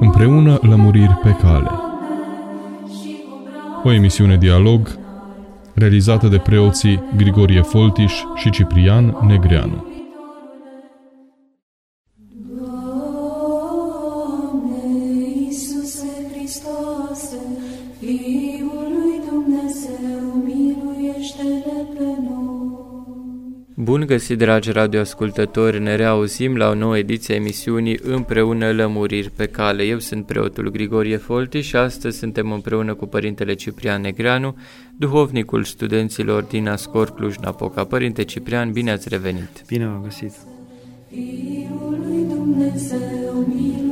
Împreună lămuriri pe cale. O emisiune dialog realizată de preoții Grigorie Foltiș și Ciprian Negreanu. Bun găsit, dragi radioascultători, ne reauzim la o nouă ediție a emisiunii Împreună Lămuriri pe cale. Eu sunt preotul Grigorie Folti și astăzi suntem împreună cu Părintele Ciprian Negreanu, duhovnicul studenților din Ascor Cluj-Napoca. Părinte Ciprian, bine ați revenit! Bine am găsit! Fiul lui Dumnezeu, miluiește-ne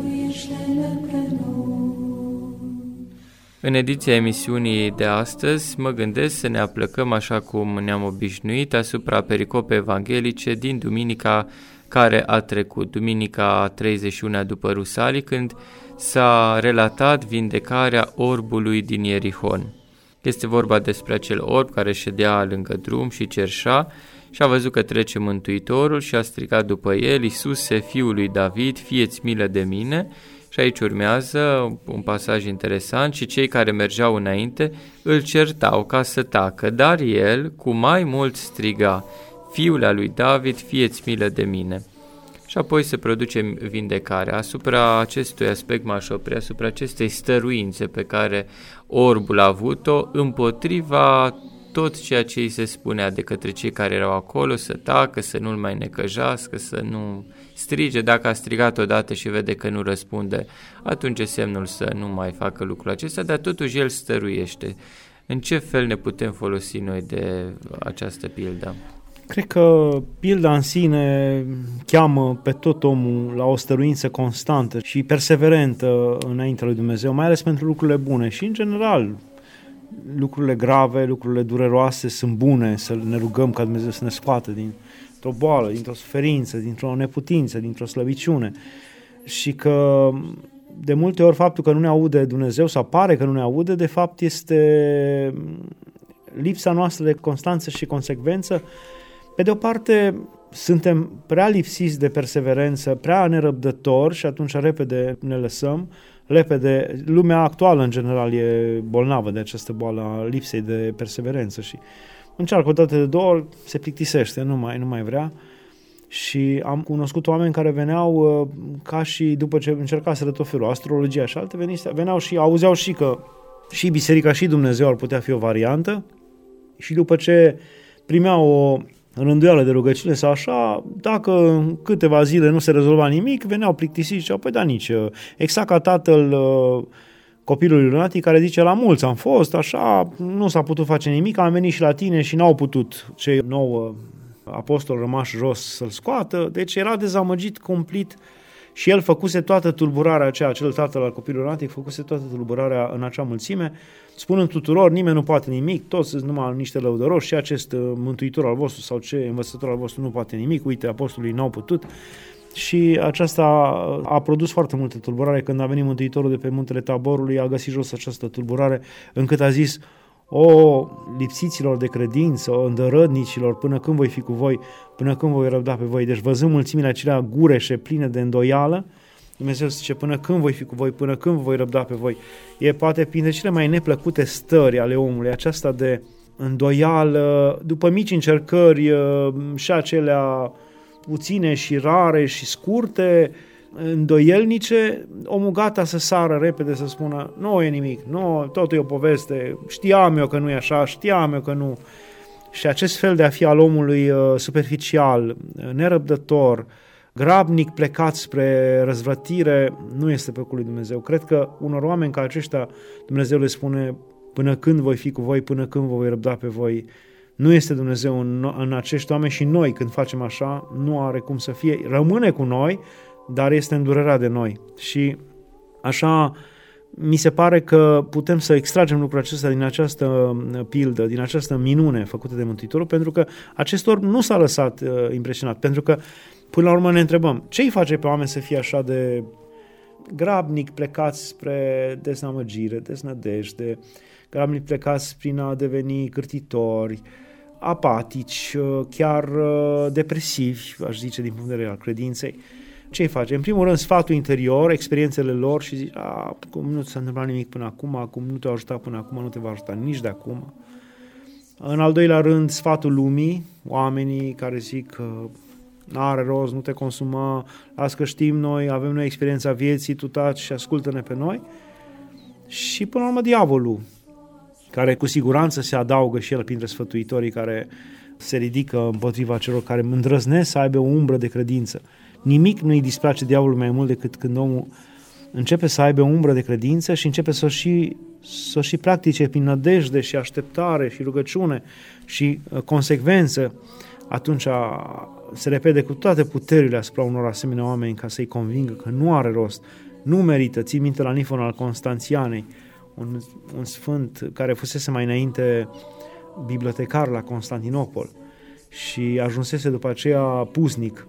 în ediția emisiunii de astăzi mă gândesc să ne aplăcăm așa cum ne-am obișnuit asupra pericopei evanghelice din duminica care a trecut, duminica 31 după Rusalii, când s-a relatat vindecarea orbului din Ierihon. Este vorba despre acel orb care ședea lângă drum și cerșa și a văzut că trece Mântuitorul și a strigat după el, Iisuse, fiul lui David, fieți milă de mine, și aici urmează un pasaj interesant și cei care mergeau înainte îl certau ca să tacă, dar el cu mai mult striga, Fiul al lui David, fieți milă de mine. Și apoi se produce vindecarea. Asupra acestui aspect m-aș opri, asupra acestei stăruințe pe care orbul a avut-o împotriva tot ceea ce îi se spunea de către cei care erau acolo, să tacă, să nu-l mai necăjească, să nu strige. Dacă a strigat odată și vede că nu răspunde, atunci e semnul să nu mai facă lucrul acesta, dar totuși el stăruiește. În ce fel ne putem folosi noi de această pildă? Cred că pilda în sine cheamă pe tot omul la o stăruință constantă și perseverentă înaintea lui Dumnezeu, mai ales pentru lucrurile bune și, în general, lucrurile grave, lucrurile dureroase sunt bune, să ne rugăm ca Dumnezeu să ne scoată din dintr-o boală, dintr-o suferință, dintr-o neputință, dintr-o slăbiciune. Și că de multe ori faptul că nu ne aude Dumnezeu sau pare că nu ne aude, de fapt este lipsa noastră de constanță și consecvență. Pe de o parte, suntem prea lipsiți de perseverență, prea nerăbdători și atunci repede ne lăsăm, repede, lumea actuală în general e bolnavă de această boală a lipsei de perseverență și încearcă o dată de două ori, se plictisește, nu mai, nu mai vrea. Și am cunoscut oameni care veneau uh, ca și după ce încercaseră tot felul, astrologia și alte, veneau și auzeau și că și biserica și Dumnezeu ar putea fi o variantă și după ce primeau o rânduială de rugăciune sau așa, dacă în câteva zile nu se rezolva nimic, veneau plictisiți și ziceau, păi da, nici, uh, exact ca tatăl uh, copilului lunatic care zice la mulți am fost, așa, nu s-a putut face nimic, am venit și la tine și n-au putut cei nouă apostoli rămași jos să-l scoată, deci era dezamăgit complet și el făcuse toată tulburarea aceea, acel tatăl al copilului lunatic făcuse toată tulburarea în acea mulțime, spunând tuturor, nimeni nu poate nimic, toți sunt numai niște lăudăroși și acest uh, mântuitor al vostru sau ce învățător al vostru nu poate nimic, uite, apostolii n-au putut și aceasta a produs foarte multă tulburare. Când a venit Mântuitorul de pe muntele Taborului, a găsit jos această tulburare, încât a zis, o, lipsiților de credință, o îndărădnicilor, până când voi fi cu voi, până când voi răbda pe voi. Deci văzând mulțimile acelea gureșe, pline de îndoială, Dumnezeu zice, până când voi fi cu voi, până când voi răbda pe voi. E poate printre cele mai neplăcute stări ale omului, aceasta de îndoială, după mici încercări și acelea puține și rare și scurte, îndoielnice, omul gata să sară repede să spună nu e nimic, nu, totul e o poveste, știam eu că nu e așa, știam eu că nu. Și acest fel de a fi al omului uh, superficial, nerăbdător, grabnic plecat spre răzvrătire, nu este pe lui Dumnezeu. Cred că unor oameni ca aceștia Dumnezeu le spune până când voi fi cu voi, până când vă voi răbda pe voi, nu este Dumnezeu în, în acești oameni și noi când facem așa nu are cum să fie, rămâne cu noi, dar este îndurerat de noi. Și așa mi se pare că putem să extragem lucrul acesta din această uh, pildă, din această minune făcută de Mântuitorul, pentru că acest orb nu s-a lăsat uh, impresionat, pentru că până la urmă ne întrebăm, ce îi face pe oameni să fie așa de grabnic plecați spre deznamăgire, deznădejde, grabnic plecați prin a deveni cârtitori, uh, apatici, uh, chiar uh, depresivi, aș zice, din punct de vedere al credinței. Ce faci? În primul rând, sfatul interior, experiențele lor și zici, a, cum nu ți s-a întâmplat nimic până acum, acum nu te-a ajutat până acum, nu te va ajuta nici de acum. În al doilea rând, sfatul lumii, oamenii care zic că nu are rost, nu te consuma, las că știm noi, avem noi experiența vieții, tu taci și ascultă-ne pe noi. Și până la urmă diavolul, care cu siguranță se adaugă și el printre sfătuitorii care se ridică împotriva celor care îndrăznesc să aibă o umbră de credință. Nimic nu îi displace diavolul mai mult decât când omul începe să aibă o umbră de credință și începe să o și, să o și practice prin nădejde și așteptare și rugăciune și uh, consecvență, atunci se repede cu toate puterile asupra unor asemenea oameni ca să-i convingă că nu are rost, nu merită. Ții minte la Nifon al Constanțianei, un, un sfânt care fusese mai înainte bibliotecar la Constantinopol și ajunsese după aceea puznic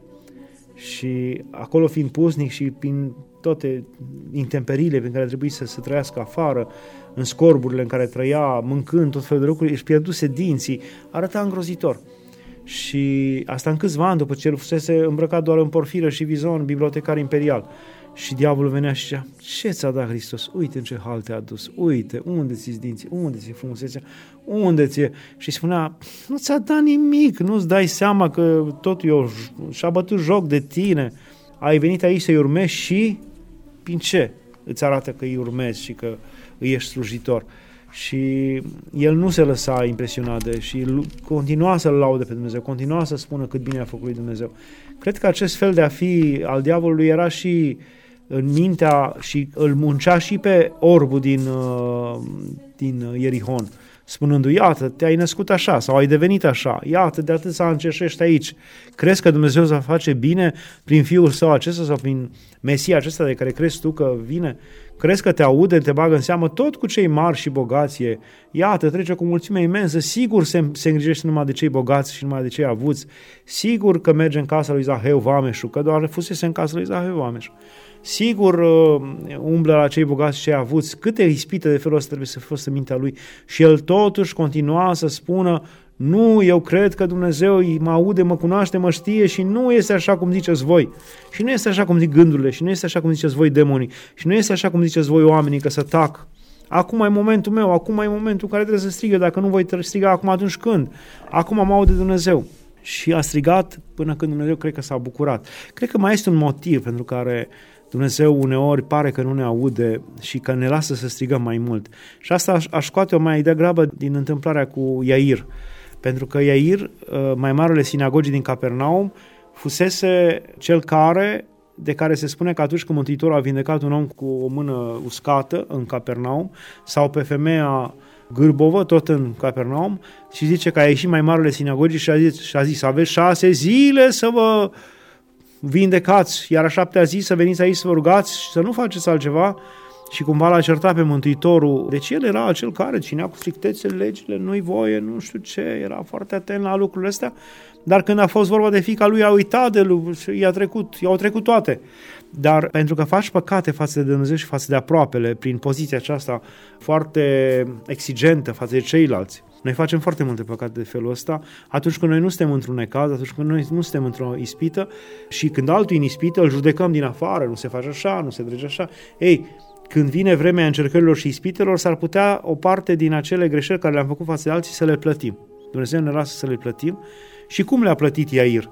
și acolo fiind puznic și prin toate intemperiile prin care trebuie să se trăiască afară, în scorburile în care trăia, mâncând tot felul de lucruri, își pierduse dinții, arăta îngrozitor. Și asta în câțiva ani după ce el fusese îmbrăcat doar în porfiră și vizon, bibliotecar imperial. Și diavolul venea și zicea, ce ți-a dat Hristos? Uite în ce hal te-a dus, uite, unde ți-s dinții, unde ți-e frumusețea, unde ți-e... Și spunea, nu ți-a dat nimic, nu-ți dai seama că totul eu și-a bătut joc de tine, ai venit aici să-i urmezi și prin ce îți arată că îi urmezi și că îi ești slujitor. Și el nu se lăsa impresionat de și continua să-L laude pe Dumnezeu, continua să spună cât bine a făcut lui Dumnezeu. Cred că acest fel de a fi al diavolului era și în mintea și îl muncea și pe orbul din, uh, din Ierihon, spunându-i, iată, te-ai născut așa sau ai devenit așa, iată, de atât să încerșești aici. Crezi că Dumnezeu va face bine prin Fiul Său acesta sau prin Mesia acesta de care crezi tu că vine? Crezi că te aude, te bagă în seamă tot cu cei mari și bogație. Iată, trece cu mulțime imensă, sigur se, se îngrijește numai de cei bogați și numai de cei avuți. Sigur că merge în casa lui Zaheu Vameșu, că doar fusese în casa lui Zaheu Vameșu. Sigur uh, umblă la cei bogați și cei avuți, câte ispite de felul ăsta trebuie să fie în mintea lui. Și el totuși continua să spună, nu, eu cred că Dumnezeu mă aude, mă cunoaște, mă știe și nu este așa cum ziceți voi. Și nu este așa cum zic gândurile și nu este așa cum ziceți voi demonii și nu este așa cum ziceți voi oamenii că să tac. Acum e momentul meu, acum e momentul în care trebuie să strigă, dacă nu voi striga acum atunci când? Acum mă aude Dumnezeu. Și a strigat până când Dumnezeu cred că s-a bucurat. Cred că mai este un motiv pentru care Dumnezeu uneori pare că nu ne aude și că ne lasă să strigăm mai mult. Și asta aș, aș scoate-o mai degrabă din întâmplarea cu Iair. Pentru că Iair, uh, mai marele sinagogii din Capernaum, fusese cel care de care se spune că atunci când Mântuitorul a vindecat un om cu o mână uscată în Capernaum sau pe femeia gârbovă, tot în Capernaum, și zice că a ieșit mai marele sinagogii și a zis, și a zis aveți șase zile să vă vindecați, iar a șaptea zi să veniți aici să vă rugați și să nu faceți altceva, și cumva l-a certat pe Mântuitorul. Deci el era acel care ținea cu strictețe legile, nu-i voie, nu știu ce, era foarte atent la lucrurile astea, dar când a fost vorba de fica lui, a uitat de lucruri, i-a trecut, i-au trecut toate. Dar pentru că faci păcate față de Dumnezeu și față de aproapele, prin poziția aceasta foarte exigentă față de ceilalți, noi facem foarte multe păcate de felul ăsta atunci când noi nu suntem într-un necaz, atunci când noi nu suntem într-o ispită și când altul în ispită îl judecăm din afară, nu se face așa, nu se drege așa. Ei, când vine vremea încercărilor și ispitelor, s-ar putea o parte din acele greșeli care le-am făcut față de alții să le plătim. Dumnezeu ne lasă să le plătim. Și cum le-a plătit Iair?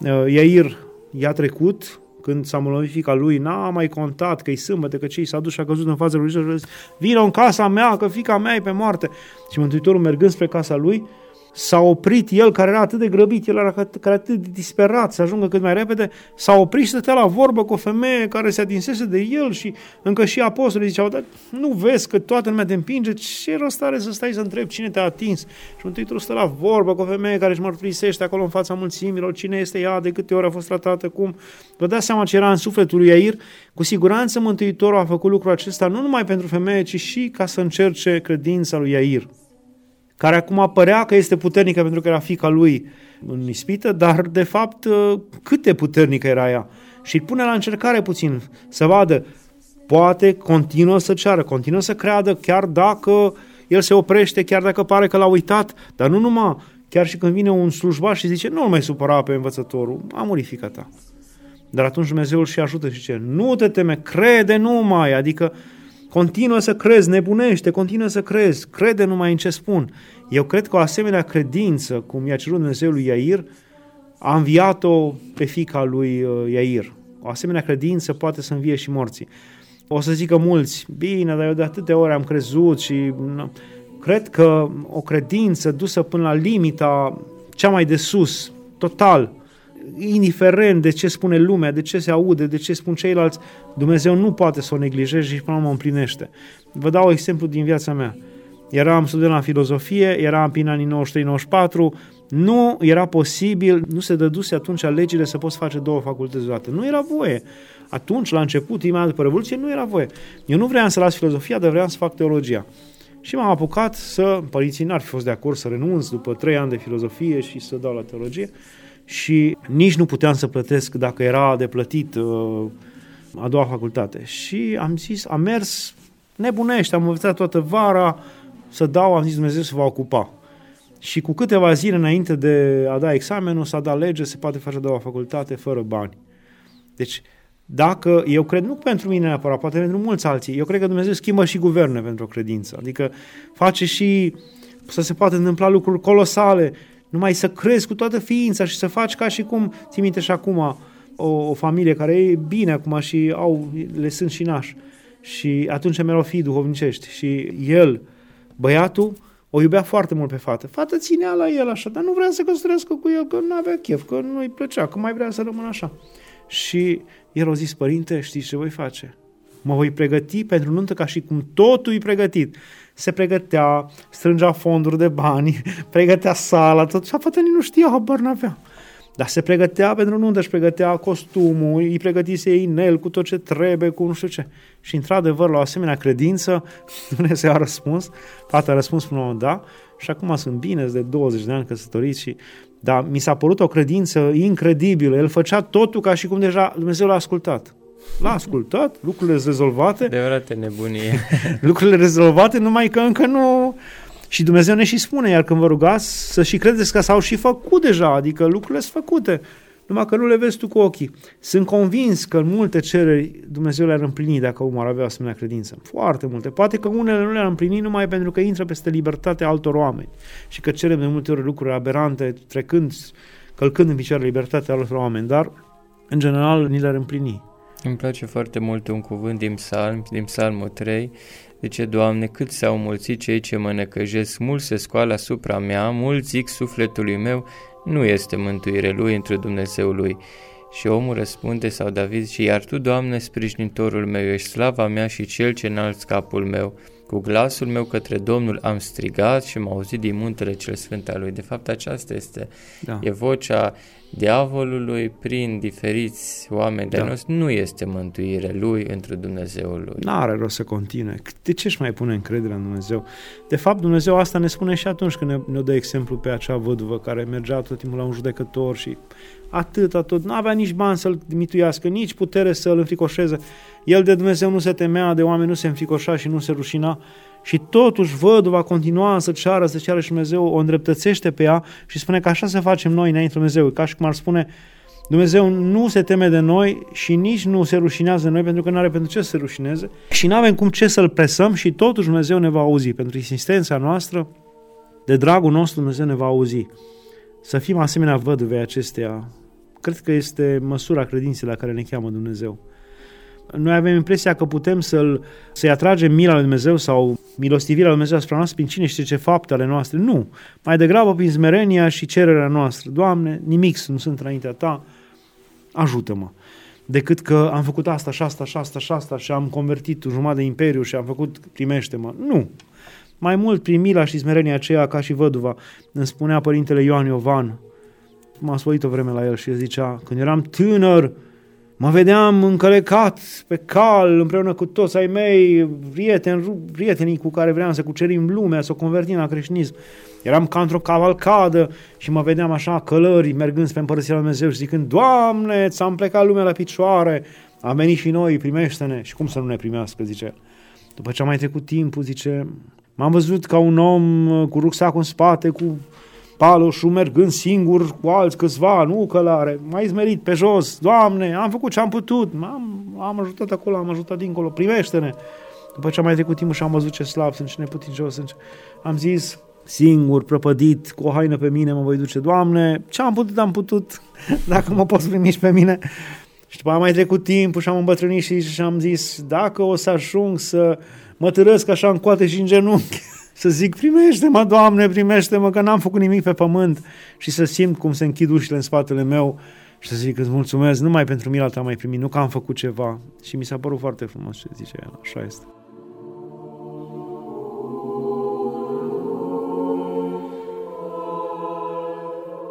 Uh, Iair i-a trecut, când s-a molomit fica lui, n-a mai contat că-i sâmbătă, că cei s-a dus și a căzut în fața lui și a zis, vină în casa mea, că fica mea e pe moarte. Și Mântuitorul mergând spre casa lui, s-a oprit el, care era atât de grăbit, el era care era atât de disperat să ajungă cât mai repede, s-a oprit și stătea la vorbă cu o femeie care se atinsese de el și încă și apostolii ziceau, dar nu vezi că toată lumea te împinge, ce rost are să stai să întrebi cine te-a atins? Și Mântuitorul stă la vorbă cu o femeie care își mărturisește acolo în fața mulțimilor, cine este ea, de câte ori a fost tratată, cum. Vă dați seama ce era în sufletul lui Iair? Cu siguranță Mântuitorul a făcut lucrul acesta nu numai pentru femeie, ci și ca să încerce credința lui Iair care acum părea că este puternică pentru că era fica lui în ispită, dar de fapt ă, cât de puternică era ea. Și pune la încercare puțin să vadă, poate continuă să ceară, continuă să creadă, chiar dacă el se oprește, chiar dacă pare că l-a uitat, dar nu numai, chiar și când vine un slujbaș și zice, nu mai supăra pe învățătorul, a murit fica ta. Dar atunci Dumnezeu îl și ajută și ce? Nu te teme, crede numai, adică continuă să crezi, nebunește, continuă să crezi, crede numai în ce spun. Eu cred că o asemenea credință, cum i-a cerut Dumnezeu lui Iair, a înviat-o pe fica lui uh, Iair. O asemenea credință poate să învie și morții. O să zică mulți, bine, dar eu de atâtea ori am crezut și... Cred că o credință dusă până la limita cea mai de sus, total, indiferent de ce spune lumea, de ce se aude, de ce spun ceilalți, Dumnezeu nu poate să o neglijeze și până la o împlinește. Vă dau exemplu din viața mea. Eram student la filozofie, eram prin anii 93-94, nu era posibil, nu se dăduse atunci legile să poți face două facultăți deodată. Nu era voie. Atunci, la început, imediat după Revoluție, nu era voie. Eu nu vreau să las filozofia, dar vreau să fac teologia. Și m-am apucat să, părinții n-ar fi fost de acord să renunț după trei ani de filozofie și să dau la teologie și nici nu puteam să plătesc dacă era de plătit uh, a doua facultate. Și am zis, am mers nebunește, am învățat toată vara să dau, am zis Dumnezeu să va ocupa. Și cu câteva zile înainte de a da examenul, s-a dat lege, se poate face a doua facultate fără bani. Deci, dacă, eu cred, nu pentru mine neapărat, poate pentru mulți alții, eu cred că Dumnezeu schimbă și guverne pentru o credință. Adică face și să se poate întâmpla lucruri colosale, numai să crezi cu toată ființa și să faci ca și cum, ții minte și acum, o, o familie care e bine acum și au, le sunt și nași. Și atunci mereu fi duhovnicești. Și el, băiatul, o iubea foarte mult pe fată. Fata ținea la el așa, dar nu vrea să căsătorească cu el, că nu avea chef, că nu-i plăcea, că mai vrea să rămână așa. Și el a zis, părinte, știți ce voi face? Mă voi pregăti pentru nuntă ca și cum totul e pregătit. Se pregătea, strângea fonduri de bani, pregătea sala, tot. Și fata nu știa, habar n-avea. Dar se pregătea pentru nuntă, își pregătea costumul, îi pregătise inel cu tot ce trebuie, cu nu știu ce. Și într-adevăr, la o asemenea credință, Dumnezeu a răspuns, fata a răspuns până la da, și acum sunt bine, de 20 de ani căsătoriți și dar mi s-a părut o credință incredibilă. El făcea totul ca și cum deja Dumnezeu l-a ascultat. L-a ascultat, lucrurile sunt rezolvate. De vrate nebunie. lucrurile rezolvate, numai că încă nu... Și Dumnezeu ne și spune, iar când vă rugați, să și credeți că s-au și făcut deja, adică lucrurile sunt făcute numai că nu le vezi tu cu ochii. Sunt convins că în multe cereri Dumnezeu le-ar împlini dacă omul ar avea o asemenea credință. Foarte multe. Poate că unele nu le-ar împlini numai pentru că intră peste libertatea altor oameni și că cerem de multe ori lucruri aberante, trecând, călcând în picioare libertatea altor oameni, dar în general ni le-ar împlini. Îmi place foarte mult un cuvânt din psalm, din psalmul 3, Zice, Doamne, cât s-au mulțit cei ce mă necăjesc, mult se scoală asupra mea, mult zic sufletului meu, nu este mântuire lui între Dumnezeu lui. Și omul răspunde sau David și iar tu, Doamne, sprijinitorul meu, ești slava mea și cel ce înalți capul meu. Cu glasul meu către Domnul am strigat și m-a auzit din muntele cel sfânt al lui. De fapt, aceasta este, da. e vocea diavolului prin diferiți oameni de da. noștri, nu este mântuire lui într Dumnezeul lui. Nu are rost să continue. De ce își mai pune încredere în Dumnezeu? De fapt, Dumnezeu asta ne spune și atunci când ne, ne dă exemplu pe acea văduvă care mergea tot timpul la un judecător și atât, tot, nu avea nici bani să-l mituiască, nici putere să-l înfricoșeze. El de Dumnezeu nu se temea, de oameni nu se înfricoșa și nu se rușina și totuși văduva continua să ceară, să ceară și Dumnezeu o îndreptățește pe ea și spune că așa să facem noi înainte Dumnezeu, ca și cum ar spune Dumnezeu nu se teme de noi și nici nu se rușinează de noi pentru că nu are pentru ce să se rușineze și nu avem cum ce să-L presăm și totuși Dumnezeu ne va auzi. Pentru insistența noastră, de dragul nostru Dumnezeu ne va auzi. Să fim asemenea văduvei acesteia, cred că este măsura credinței la care ne cheamă Dumnezeu. Noi avem impresia că putem să-l, să-i atragem mila lui Dumnezeu sau milostivirea lui Dumnezeu asupra noastră prin cine știe ce fapte ale noastre. Nu. Mai degrabă prin smerenia și cererea noastră. Doamne, nimic nu sunt înaintea Ta, ajută-mă. Decât că am făcut asta și asta și asta și asta și am convertit jumătate de imperiu și am făcut primește-mă. Nu. Mai mult prin mila și smerenia aceea ca și văduva îmi spunea părintele Ioan Iovan, m-am spoit o vreme la el și el zicea, când eram tânăr, Mă vedeam încălecat pe cal împreună cu toți ai mei, prieteni, prietenii cu care vreau să cucerim lumea, să o convertim la creștinism. Eram ca într-o cavalcadă și mă vedeam așa călări mergând spre împărăția lui Dumnezeu și zicând, Doamne, ți-am plecat lumea la picioare, am venit și noi, primește-ne. Și cum să nu ne primească, zice. După ce a mai trecut timpul, zice, m-am văzut ca un om cu rucsacul în spate, cu paloșul mergând singur cu alți câțiva, nu călare, mai zmerit pe jos, Doamne, am făcut ce am putut, am, am ajutat acolo, am ajutat dincolo, primește-ne. După ce am mai trecut timpul și am văzut ce slab sunt, ce neputincios sunt, am zis, singur, prăpădit, cu o haină pe mine, mă voi duce, Doamne, ce am putut, am putut, dacă mă poți primi și pe mine. Și după am mai trecut timpul și am îmbătrânit și, și am zis, dacă o să ajung să mă târăsc așa în coate și în genunchi, să zic, primește-mă, Doamne, primește-mă, că n-am făcut nimic pe pământ și să simt cum se închid ușile în spatele meu și să zic, îți mulțumesc, numai pentru mila ta mai primit, nu că am făcut ceva. Și mi s-a părut foarte frumos ce zice el, așa este.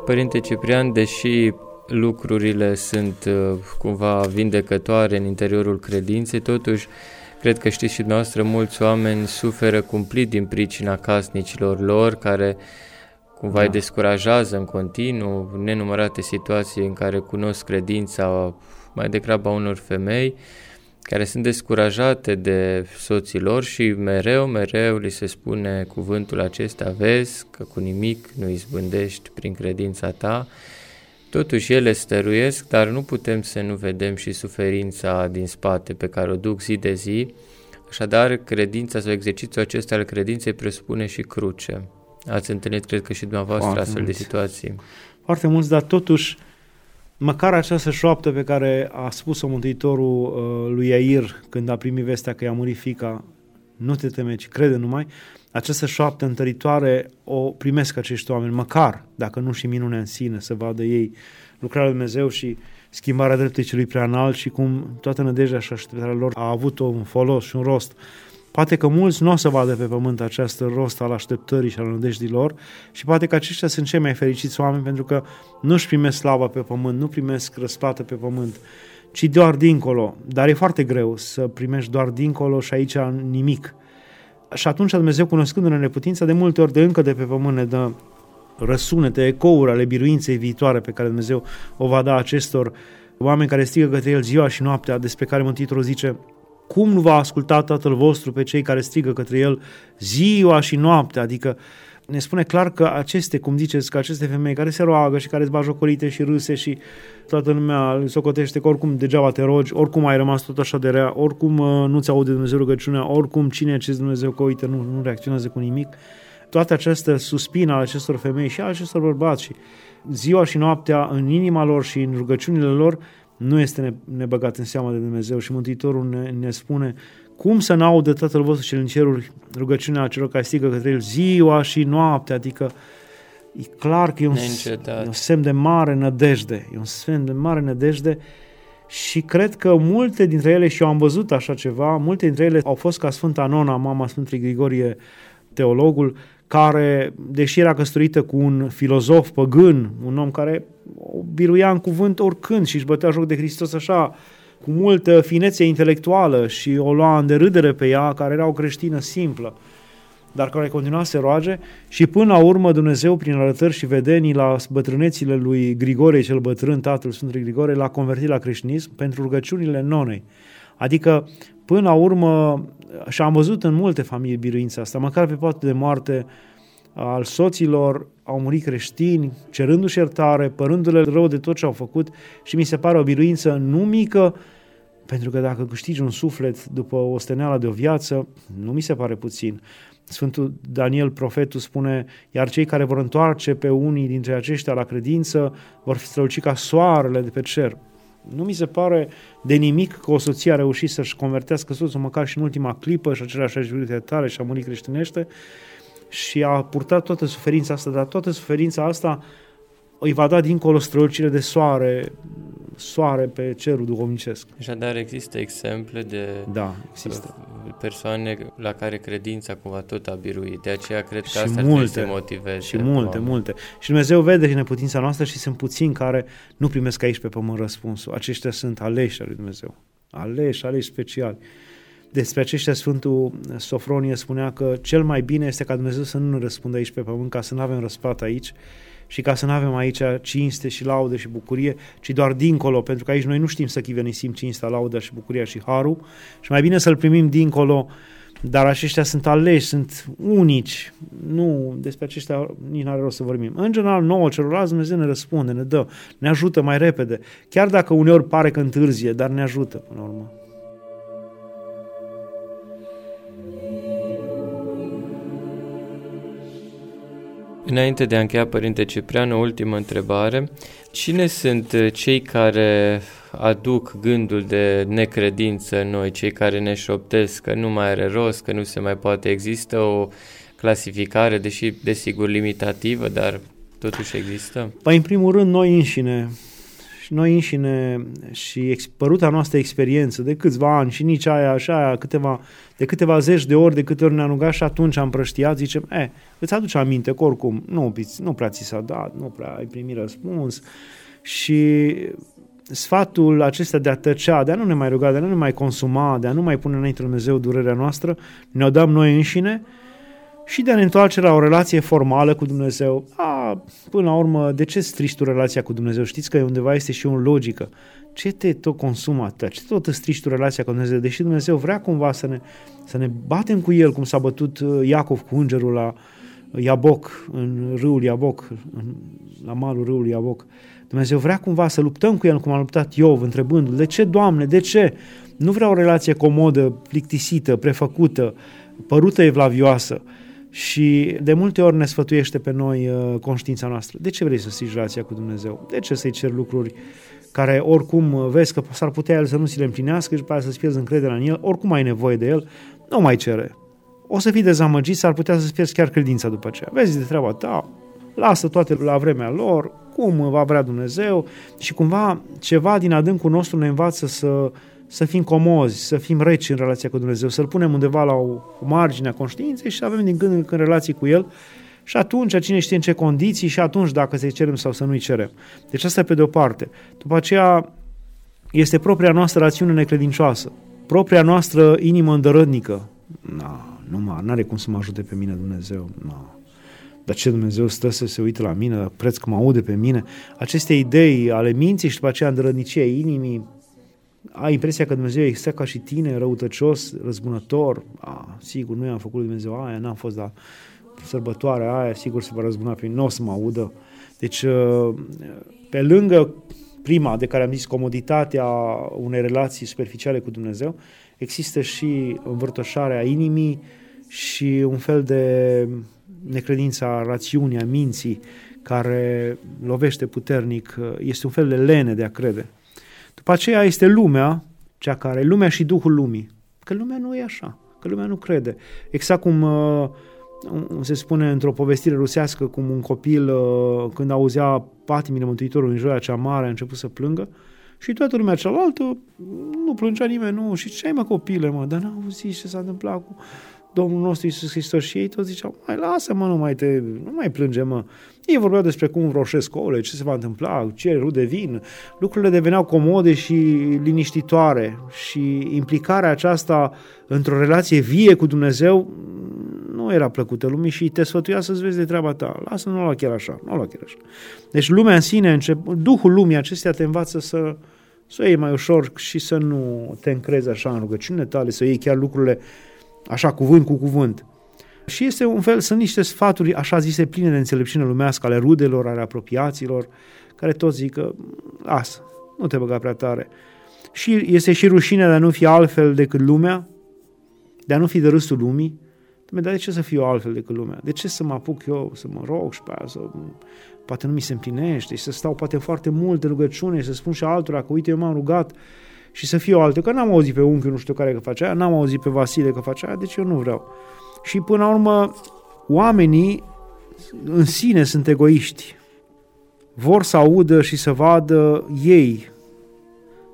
Părinte Ciprian, deși lucrurile sunt uh, cumva vindecătoare în interiorul credinței, totuși cred că știți și dumneavoastră, mulți oameni suferă cumplit din pricina casnicilor lor, care cumva da. îi descurajează în continuu, nenumărate situații în care cunosc credința mai degrabă a unor femei, care sunt descurajate de soții lor și mereu, mereu li se spune cuvântul acesta, vezi că cu nimic nu izbândești prin credința ta, Totuși ele stăruiesc, dar nu putem să nu vedem și suferința din spate pe care o duc zi de zi, așadar credința sau exercițiul acesta al credinței presupune și cruce. Ați întâlnit, cred că și dumneavoastră, Foarte astfel mulți. de situații. Foarte mulți, dar totuși măcar această șoaptă pe care a spus-o Mântuitorul uh, lui Iair când a primit vestea că i-a murit fica, nu te teme, ci crede numai, această șoaptă întăritoare o primesc acești oameni, măcar, dacă nu și minune în sine, să vadă ei lucrarea lui Dumnezeu și schimbarea dreptului celui preanalt și cum toată nădejdea și așteptarea lor a avut un folos și un rost. Poate că mulți nu o să vadă pe pământ această rost al așteptării și al nădejdilor și poate că aceștia sunt cei mai fericiți oameni pentru că nu-și primesc slava pe pământ, nu primesc răsplată pe pământ, ci doar dincolo. Dar e foarte greu să primești doar dincolo și aici nimic. Și atunci Dumnezeu, cunoscându-ne neputința, de multe ori de încă de pe pământ ne dă răsunete, ecouri ale biruinței viitoare pe care Dumnezeu o va da acestor oameni care strigă către El ziua și noaptea, despre care Mântuitorul zice cum nu va asculta Tatăl vostru pe cei care strigă către El ziua și noaptea, adică ne spune clar că aceste, cum ziceți, că aceste femei care se roagă și care sunt bajocorite și râse și toată lumea îl socotește că oricum degeaba te rogi, oricum ai rămas tot așa de rea, oricum uh, nu-ți aude Dumnezeu rugăciunea, oricum cine ce Dumnezeu că uite, nu, nu reacționează cu nimic. Toată această suspină a acestor femei și a acestor bărbați și ziua și noaptea în inima lor și în rugăciunile lor nu este nebăgat în seama de Dumnezeu și Mântuitorul ne, ne spune cum să n-audă Tatăl vostru cel în ceruri rugăciunea celor care strigă către El ziua și noaptea, adică e clar că e un, e un semn de mare nădejde, e un semn de mare nădejde și cred că multe dintre ele, și eu am văzut așa ceva, multe dintre ele au fost ca Sfânta Nona, mama Sfântului Grigorie, teologul, care, deși era căsătorită cu un filozof păgân, un om care o biruia în cuvânt oricând și își bătea joc de Hristos așa, cu multă finețe intelectuală și o lua în derâdere pe ea, care era o creștină simplă, dar care continua să roage și până la urmă Dumnezeu, prin arătări și vedenii la bătrânețile lui Grigore, cel bătrân, tatăl Sfântului Grigore, l-a convertit la creștinism pentru rugăciunile nonei. Adică, până la urmă, și am văzut în multe familii biruința asta, măcar pe poate de moarte al soților, au murit creștini, cerându-și iertare, părându-le rău de tot ce au făcut și mi se pare o biruință nu mică, pentru că dacă câștigi un suflet după o steneală de o viață, nu mi se pare puțin. Sfântul Daniel, profetul, spune, iar cei care vor întoarce pe unii dintre aceștia la credință vor fi străluci ca soarele de pe cer. Nu mi se pare de nimic că o soție a reușit să-și convertească soțul măcar și în ultima clipă și aceleași ajurite tale și a murit creștinește și a purtat toată suferința asta, dar toată suferința asta îi va da dincolo strălucire de soare, soare pe cerul duhovnicesc. Așadar există exemple de da, există. persoane la care credința cumva tot a biruit. De aceea cred că și asta multe, să motiveze. Și multe, oameni. multe. Și Dumnezeu vede și neputința noastră și sunt puțini care nu primesc aici pe pământ răspunsul. Aceștia sunt aleși al lui Dumnezeu. Aleși, aleși speciali. Despre aceștia Sfântul Sofronie spunea că cel mai bine este ca Dumnezeu să nu ne răspundă aici pe pământ, ca să nu avem răsplată aici și ca să nu avem aici cinste și laude și bucurie, ci doar dincolo, pentru că aici noi nu știm să chivenisim cinstea, lauda și bucuria și harul și mai bine să-L primim dincolo dar aceștia sunt aleși, sunt unici. Nu, despre aceștia nici nu are rost să vorbim. În general, nouă celorlalți Dumnezeu ne răspunde, ne dă, ne ajută mai repede. Chiar dacă uneori pare că întârzie, dar ne ajută până la urmă. Înainte de a încheia, Părinte Ciprian, o ultimă întrebare. Cine sunt uh, cei care aduc gândul de necredință în noi, cei care ne șoptesc că nu mai are rost, că nu se mai poate, există o clasificare, deși desigur limitativă, dar totuși există? Păi, în primul rând, noi înșine, și noi înșine și păruta noastră experiență de câțiva ani și nici aia și aia câteva, de câteva zeci de ori de câte ori ne-am rugat și atunci am prăștiat, zicem, e, îți aduce aminte că oricum nu, nu prea ți s-a dat, nu prea ai primit răspuns. Și sfatul acesta de a tăcea, de a nu ne mai ruga, de a nu ne mai consuma, de a nu mai pune înainte Dumnezeu durerea noastră, ne-o dăm noi înșine și de a ne întoarce la o relație formală cu Dumnezeu. A, până la urmă, de ce strici tu relația cu Dumnezeu? Știți că undeva este și o logică. Ce te tot consumă atât? Ce tot strici tu relația cu Dumnezeu? Deși Dumnezeu vrea cumva să ne, să ne batem cu El, cum s-a bătut uh, Iacov cu îngerul la Iaboc, în râul Iaboc, în, la malul râului Iaboc. Dumnezeu vrea cumva să luptăm cu El, cum a luptat Iov, întrebându-l, de ce, Doamne, de ce? Nu vreau o relație comodă, plictisită, prefăcută, părută evlavioasă, și de multe ori ne sfătuiește pe noi uh, conștiința noastră. De ce vrei să ții relația cu Dumnezeu? De ce să-i cer lucruri care oricum uh, vezi că s-ar putea El să nu ți le împlinească și după aceea să-ți pierzi încrederea în El, oricum ai nevoie de El, nu mai cere. O să fii dezamăgit, s-ar putea să-ți pierzi chiar credința după aceea. Vezi de treaba ta, lasă toate la vremea lor, cum va vrea Dumnezeu și cumva ceva din adâncul nostru ne învață să să fim comozi, să fim reci în relația cu Dumnezeu, să-L punem undeva la o, o margine a conștiinței și să avem din când în când relații cu El și atunci, cine știe în ce condiții și atunci dacă să-i cerem sau să nu-i cerem. Deci asta pe de-o parte. După aceea este propria noastră rațiune necredincioasă, propria noastră inimă îndărădnică. Na, nu mă, n-are cum să mă ajute pe mine Dumnezeu. Na. Dar ce Dumnezeu stă să se uite la mine, preț că mă aude pe mine. Aceste idei ale minții și după aceea îndărădnicia inimii, ai impresia că Dumnezeu este ca și tine, răutăcios, răzbunător. A, sigur, nu i-am făcut lui Dumnezeu aia, n-am fost la sărbătoarea aia, sigur se va răzbuna pe mine, nu o să mă audă. Deci, uh, pe lângă prima de care am zis comoditatea unei relații superficiale cu Dumnezeu, există și învârtoșarea inimii și un fel de necredința a rațiunii, a minții, care lovește puternic, este un fel de lene de a crede. După aceea este lumea, cea care, lumea și Duhul lumii. Că lumea nu e așa, că lumea nu crede. Exact cum uh, se spune într-o povestire rusească, cum un copil, uh, când auzea patimile Mântuitorului în joia cea mare, a început să plângă și toată lumea cealaltă nu plângea nimeni, nu. Și ce ai mă copile, mă? Dar n-au auzit ce s-a întâmplat cu Domnul nostru Iisus Hristos și ei toți ziceau, mai lasă-mă, nu mai, te, nu mai plânge, mă. Ei vorbeau despre cum roșesc ouăle, ce se va întâmpla, ce rude vin. Lucrurile deveneau comode și liniștitoare și implicarea aceasta într-o relație vie cu Dumnezeu nu era plăcută lumii și te sfătuia să-ți vezi de treaba ta. Lasă, nu o lua chiar așa, nu o lua chiar așa. Deci lumea în sine, încep, Duhul lumii acestea te învață să, să o iei mai ușor și să nu te încrezi așa în rugăciunile tale, să iei chiar lucrurile așa cuvânt cu cuvânt. Și este un fel, sunt niște sfaturi așa zise pline de înțelepciune lumească ale rudelor, ale apropiaților, care toți zic că lasă, nu te băga prea tare. Și este și rușinea de a nu fi altfel decât lumea, de a nu fi de râsul lumii. Dar de ce să fiu altfel decât lumea? De ce să mă apuc eu să mă rog și pe aia să poate nu mi se împlinește și să stau poate foarte mult în rugăciune și să spun și altora că uite eu m-am rugat și să fiu altă, că n-am auzit pe unchiul nu știu care că face aia, n-am auzit pe Vasile că face aia, deci eu nu vreau. Și până la urmă, oamenii în sine sunt egoiști. Vor să audă și să vadă ei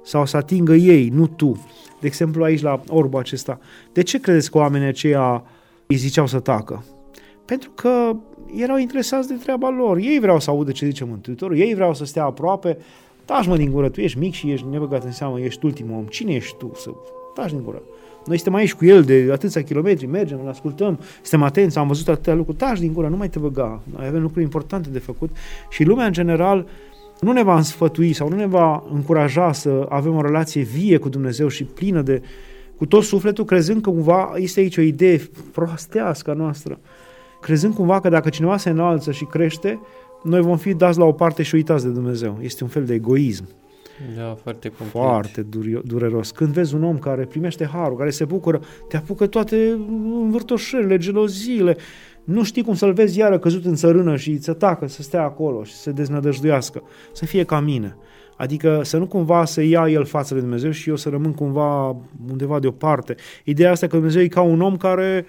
sau să atingă ei, nu tu. De exemplu, aici la orbul acesta. De ce credeți că oamenii aceia îi ziceau să tacă? Pentru că erau interesați de treaba lor. Ei vreau să audă ce zice Mântuitorul, ei vreau să stea aproape. Taci mă din gură, tu ești mic și ești nebăgat în seamă, ești ultimul om. Cine ești tu să taci din gură? Noi suntem aici cu el de atâția kilometri, mergem, îl ascultăm, suntem atenți, am văzut atâtea lucruri, taci din gură, nu mai te băga. Noi avem lucruri importante de făcut și lumea în general nu ne va însfătui sau nu ne va încuraja să avem o relație vie cu Dumnezeu și plină de cu tot sufletul, crezând că cumva este aici o idee prostească a noastră, crezând cumva că dacă cineva se înalță și crește, noi vom fi dați la o parte și uitați de Dumnezeu. Este un fel de egoism. Da, foarte complet. Foarte dureros. Când vezi un om care primește harul, care se bucură, te apucă toate învârtoșările, geloziile, nu știi cum să-l vezi iară căzut în țărână și să tacă, să stea acolo și să se deznădăjduiască. Să fie ca mine. Adică să nu cumva să ia el față de Dumnezeu și eu să rămân cumva undeva deoparte. Ideea asta că Dumnezeu e ca un om care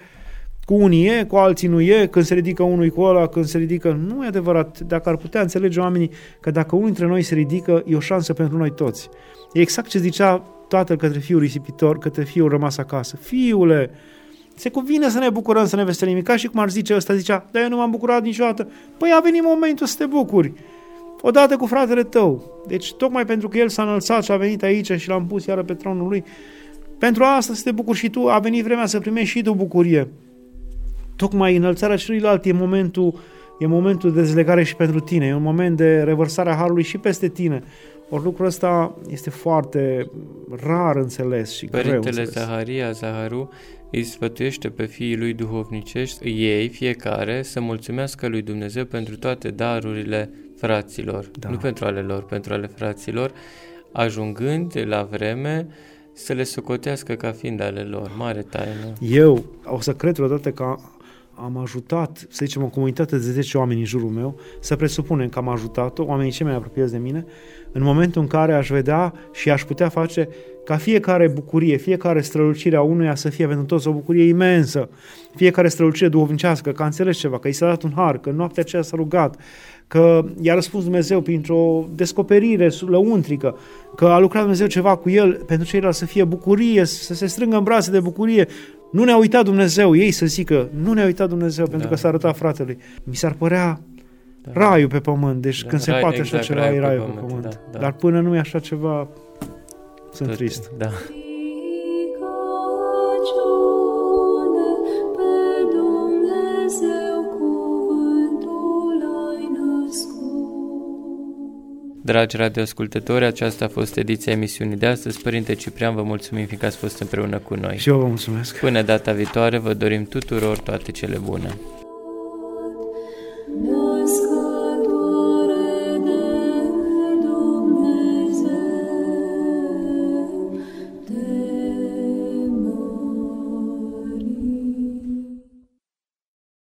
cu unii e, cu alții nu e, când se ridică unul cu ăla, când se ridică... Nu e adevărat. Dacă ar putea înțelege oamenii că dacă unul dintre noi se ridică, e o șansă pentru noi toți. E exact ce zicea tatăl către fiul risipitor, către fiul rămas acasă. Fiule, se cuvine să ne bucurăm, să ne veselim. Ca și cum ar zice ăsta, zicea, dar eu nu m-am bucurat niciodată. Păi a venit momentul să te bucuri. Odată cu fratele tău. Deci tocmai pentru că el s-a înălțat și a venit aici și l-am pus iară pe tronul lui, pentru asta să te bucuri și tu, a venit vremea să primești și tu bucurie. Tocmai înălțarea celuilalt e momentul, e momentul de dezlegare și pentru tine, e un moment de revărsare a Harului și peste tine. Ori lucrul ăsta este foarte rar înțeles și Părintele greu înțeles. Zaharia Zaharu îi sfătuiește pe fiii lui duhovnicești, ei fiecare, să mulțumească lui Dumnezeu pentru toate darurile fraților, da. nu pentru ale lor, pentru ale fraților, ajungând la vreme să le socotească ca fiind ale lor. Mare taină. Eu o să cred vreodată că am ajutat, să zicem, o comunitate de 10 oameni în jurul meu, să presupunem că am ajutat-o, oamenii cei mai apropiați de mine, în momentul în care aș vedea și aș putea face ca fiecare bucurie, fiecare strălucire a unuia să fie pentru toți o bucurie imensă, fiecare strălucire duhovnicească, că a înțeles ceva, că i s-a dat un har, că noaptea aceea s-a rugat, că i-a răspuns Dumnezeu printr-o descoperire lăuntrică, că a lucrat Dumnezeu ceva cu el, pentru ceilalți să fie bucurie, să se strângă în brațe de bucurie. Nu ne-a uitat Dumnezeu, ei să zică, nu ne-a uitat Dumnezeu pentru da. că s-a arătat fratelui. Mi s-ar părea da. raiul pe pământ, deci da, când se poate exact, așa ceva, e raiul pe pământ. Pe pământ. Da, da. Dar până nu e așa ceva, sunt Tot, trist. Da. Dragi radioascultători, aceasta a fost ediția emisiunii de astăzi. Părinte Ciprian, vă mulțumim fiindcă ați fost împreună cu noi. Și eu vă mulțumesc. Până data viitoare, vă dorim tuturor toate cele bune. Nu.